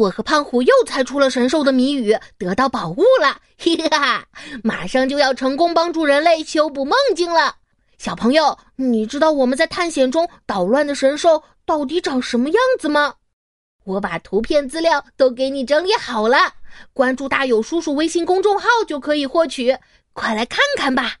我和胖虎又猜出了神兽的谜语，得到宝物了，嘿哈！马上就要成功帮助人类修补梦境了。小朋友，你知道我们在探险中捣乱的神兽到底长什么样子吗？我把图片资料都给你整理好了，关注大有叔叔微信公众号就可以获取，快来看看吧。